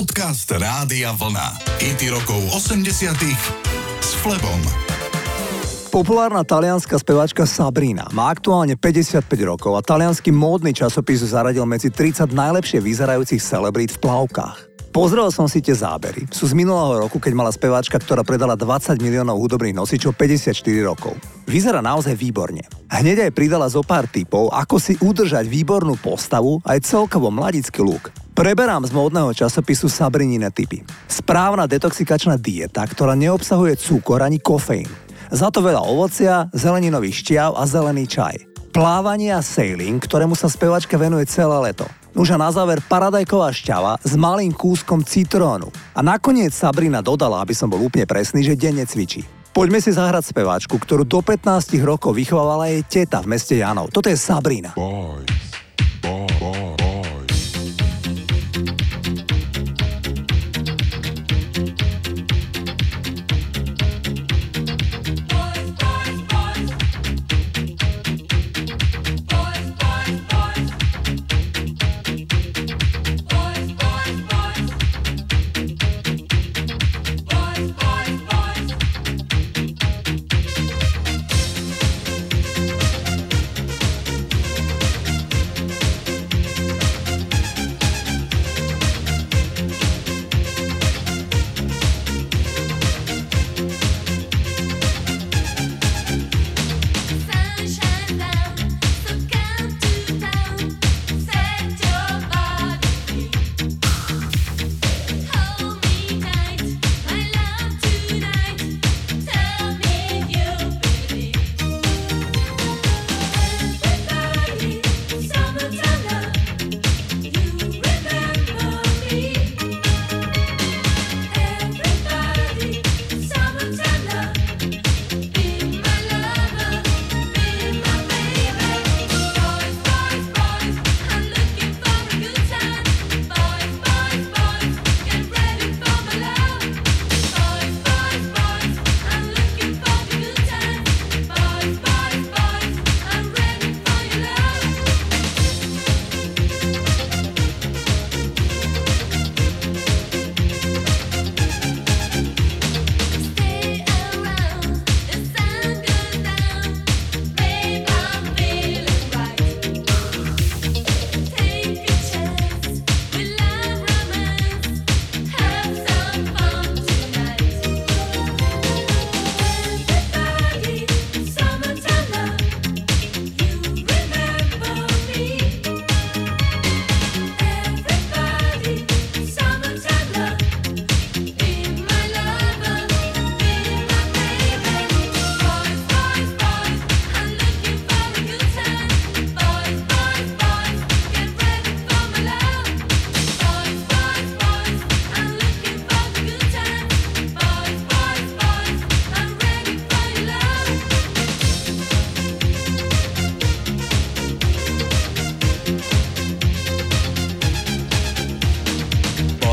Podcast Rádia Vlna. IT rokov 80 s Flebom. Populárna talianská speváčka Sabrina má aktuálne 55 rokov a talianský módny časopis zaradil medzi 30 najlepšie vyzerajúcich celebrít v plavkách. Pozrel som si tie zábery. Sú z minulého roku, keď mala speváčka, ktorá predala 20 miliónov hudobných nosičov 54 rokov. Vyzerá naozaj výborne. Hneď aj pridala zo pár typov, ako si udržať výbornú postavu aj celkovo mladický look. Preberám z módneho časopisu Sabrinine typy. Správna detoxikačná dieta, ktorá neobsahuje cukor ani kofeín. Za to veľa ovocia, zeleninový šťav a zelený čaj. Plávanie a sailing, ktorému sa spevačka venuje celé leto. Už a na záver paradajková šťava s malým kúskom citrónu. A nakoniec Sabrina dodala, aby som bol úplne presný, že denne cvičí. Poďme si zahrať speváčku, ktorú do 15 rokov vychovávala jej teta v meste Janov. Toto je Sabrina. Boy.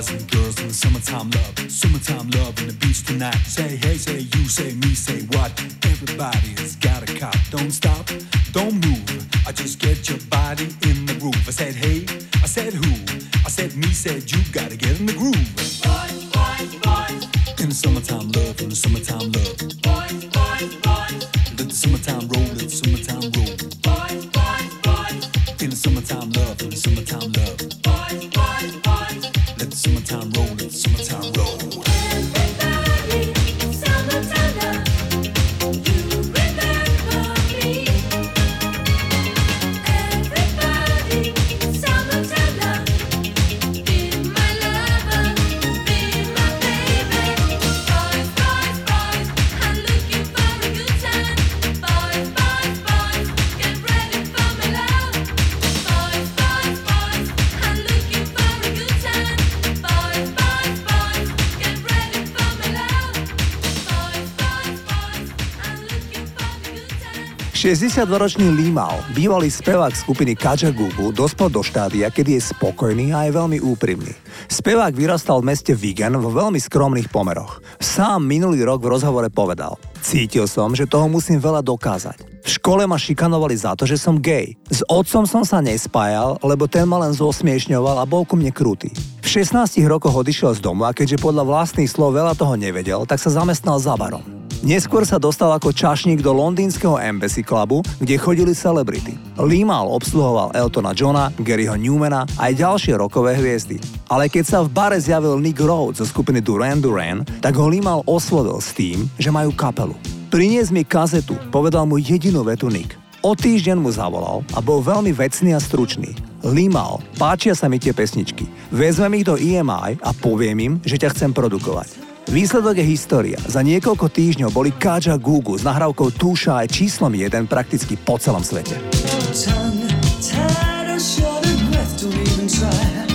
guys and girls in the summertime love. Summertime love in the beach tonight. Say hey, say you, say me, say what. Everybody's got a cop. Don't stop, don't move. I just get your body in the groove. I said hey, I said who, I said me, said you. Gotta get in the groove. Boys, boys, boys. In the summertime love, in the summertime love. rolling. Summertime Limal, bývalý spevák skupiny Kajagugu, dospel do štádia, kedy je spokojný a je veľmi úprimný. Spevák vyrastal v meste Vigan vo veľmi skromných pomeroch. Sám minulý rok v rozhovore povedal Cítil som, že toho musím veľa dokázať. V škole ma šikanovali za to, že som gay. S otcom som sa nespájal, lebo ten ma len zosmiešňoval a bol ku mne krutý. V 16 rokoch odišiel z domu a keďže podľa vlastných slov veľa toho nevedel, tak sa zamestnal za barom. Neskôr sa dostal ako čašník do londýnskeho Embassy Clubu, kde chodili celebrity. Lee mal obsluhoval Eltona Johna, Garyho Newmana a aj ďalšie rokové hviezdy. Ale keď sa v bare zjavil Nick Rhodes zo skupiny Duran Duran, tak ho Lee mal oslovil s tým, že majú kapelu. Prinies mi kazetu, povedal mu jedinú vetu Nick. O týždeň mu zavolal a bol veľmi vecný a stručný. Limal, páčia sa mi tie pesničky. Vezmem ich do EMI a poviem im, že ťa chcem produkovať. Výsledok je história. Za niekoľko týždňov boli Kaja Gugu s nahrávkou Túša aj číslom 1 prakticky po celom svete. Tongue,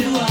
do I?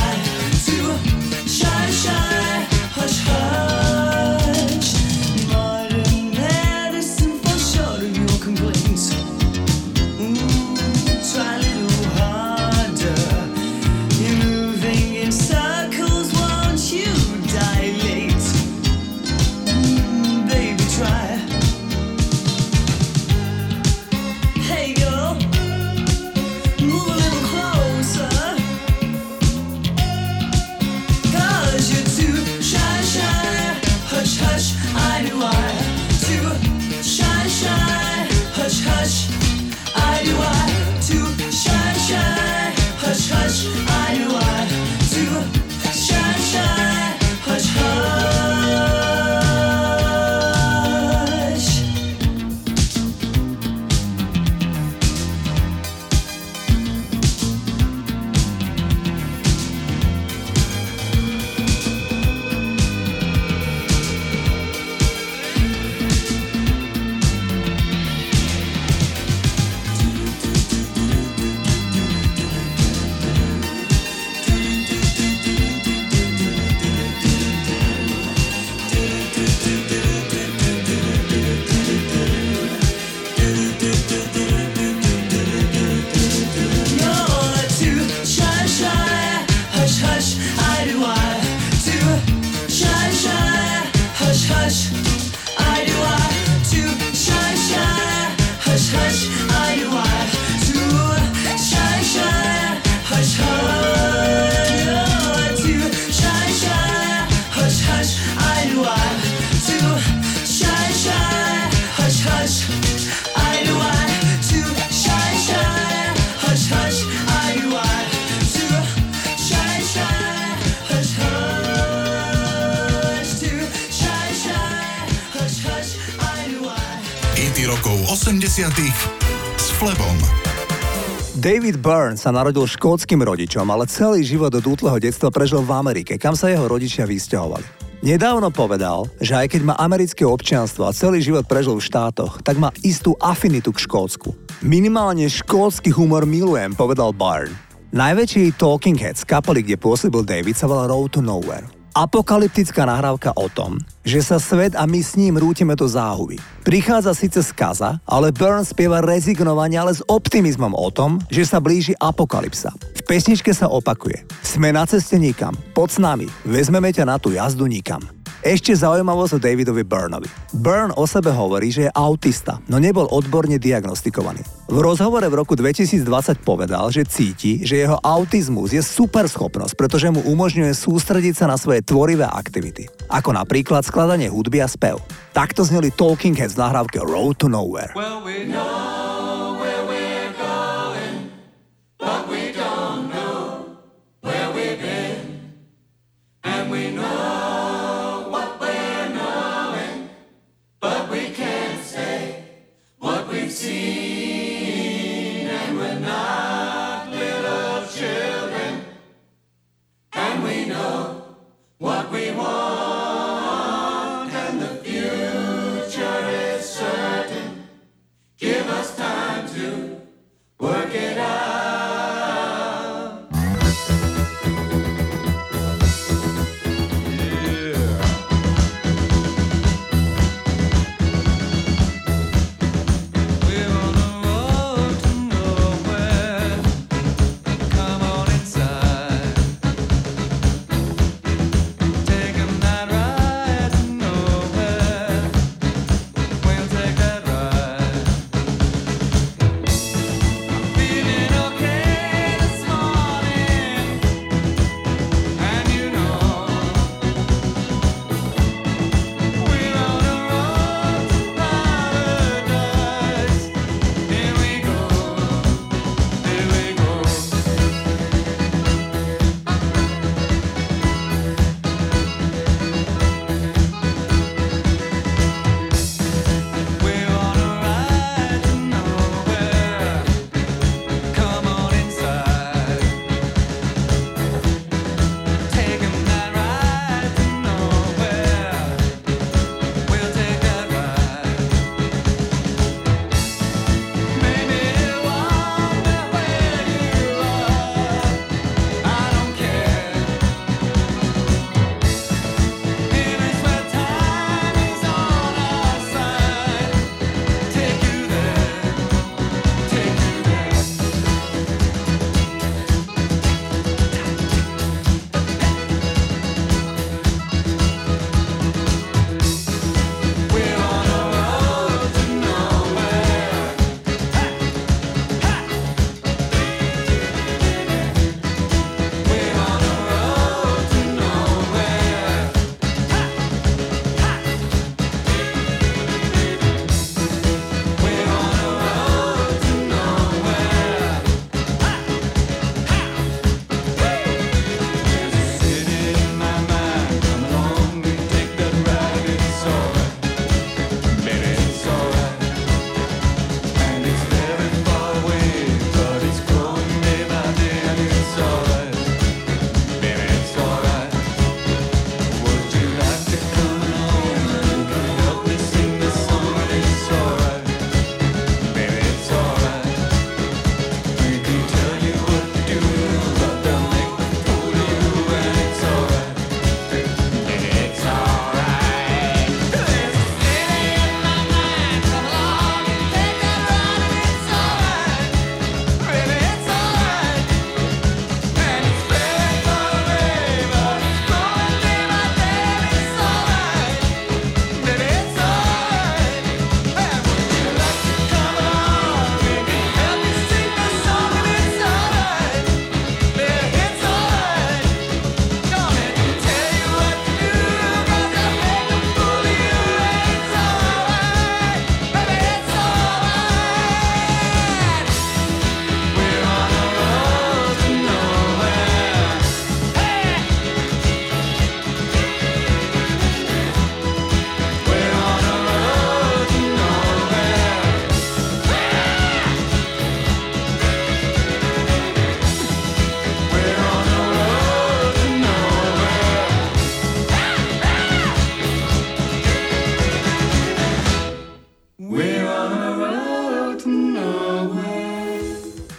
S Flebom. David Byrne sa narodil škótskym rodičom, ale celý život od útleho detstva prežil v Amerike, kam sa jeho rodičia vysťahovali. Nedávno povedal, že aj keď má americké občianstvo a celý život prežil v štátoch, tak má istú afinitu k Škótsku. Minimálne škótsky humor milujem, povedal Byrne. Najväčší Talking Heads kapely, kde pôsobil David, sa volá Road to Nowhere apokalyptická nahrávka o tom, že sa svet a my s ním rútime do záhuby. Prichádza síce skaza, ale Burn spieva rezignovanie, ale s optimizmom o tom, že sa blíži apokalypsa. V pesničke sa opakuje. Sme na ceste nikam, pod s nami, vezmeme ťa na tú jazdu nikam. Ešte zaujímavosť o Davidovi Burnovi. Burn o sebe hovorí, že je autista, no nebol odborne diagnostikovaný. V rozhovore v roku 2020 povedal, že cíti, že jeho autizmus je super schopnosť, pretože mu umožňuje sústrediť sa na svoje tvorivé aktivity, ako napríklad skladanie hudby a spev. Takto zneli Talking Heads v nahrávke Road to Nowhere. Well, we know.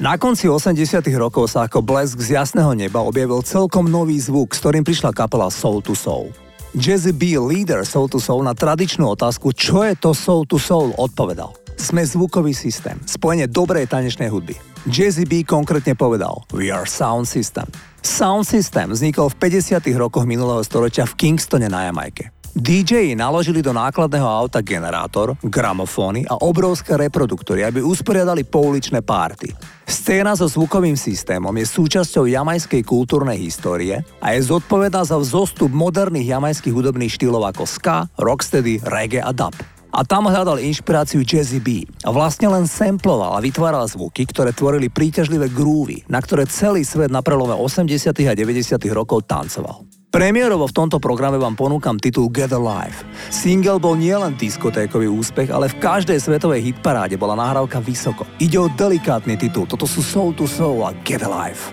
Na konci 80 rokov sa ako blesk z jasného neba objavil celkom nový zvuk, s ktorým prišla kapela Soul to Soul. Jazzy B, leader Soul to Soul, na tradičnú otázku, čo je to Soul to Soul, odpovedal. Sme zvukový systém, spojenie dobrej tanečnej hudby. Jazzy B konkrétne povedal, we are sound system. Sound system vznikol v 50 rokoch minulého storočia v Kingstone na Jamajke. DJ naložili do nákladného auta generátor, gramofóny a obrovské reproduktory, aby usporiadali pouličné párty. Scéna so zvukovým systémom je súčasťou jamajskej kultúrnej histórie a je zodpovedná za vzostup moderných jamajských hudobných štýlov ako ska, rocksteady, reggae a dub. A tam hľadal inšpiráciu Jazzy B a vlastne len samploval a vytváral zvuky, ktoré tvorili príťažlivé grúvy, na ktoré celý svet na prelome 80. a 90. rokov tancoval. Premiérovo v tomto programe vám ponúkam titul Get Alive. Single bol nielen diskotékový úspech, ale v každej svetovej hitparáde bola nahrávka vysoko. Ide o delikátny titul, toto sú Soul to Soul a Get Alive.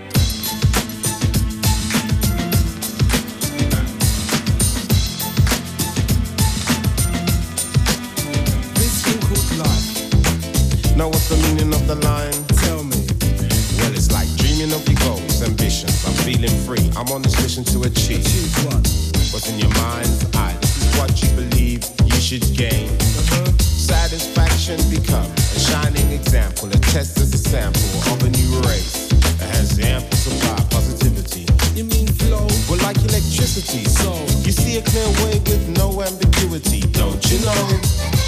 Now what's the meaning of the line? Tell me. Well, it's like dreaming of your goals, ambitions. I'm feeling free. I'm on this mission to achieve. achieve what? What's in your mind's eye? This is what you believe you should gain. Uh-huh. Satisfaction become a shining example, a test as a sample of a new race that has ample supply positivity. You mean flow? Well, like electricity. So you see a clear way with no ambiguity, don't you know?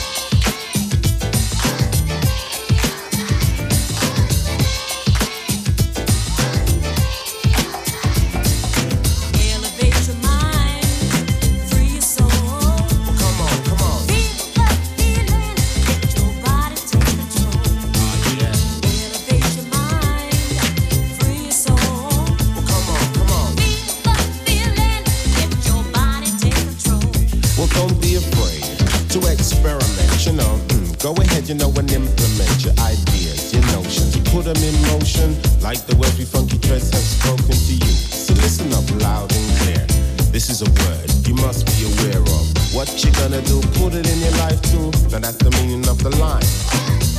So listen up loud and clear. This is a word you must be aware of. What you gonna do, put it in your life too. Now that's the meaning of the line.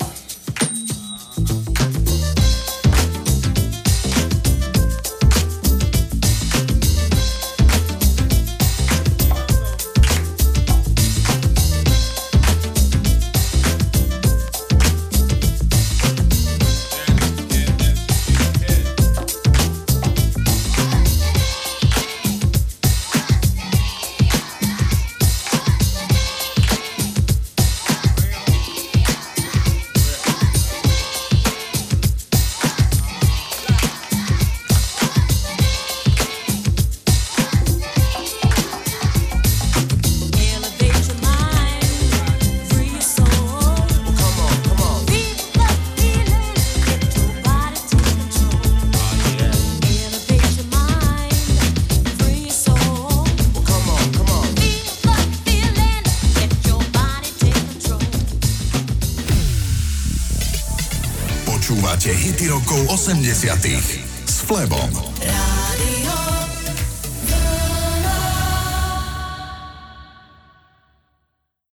rokov 80 s Flebom.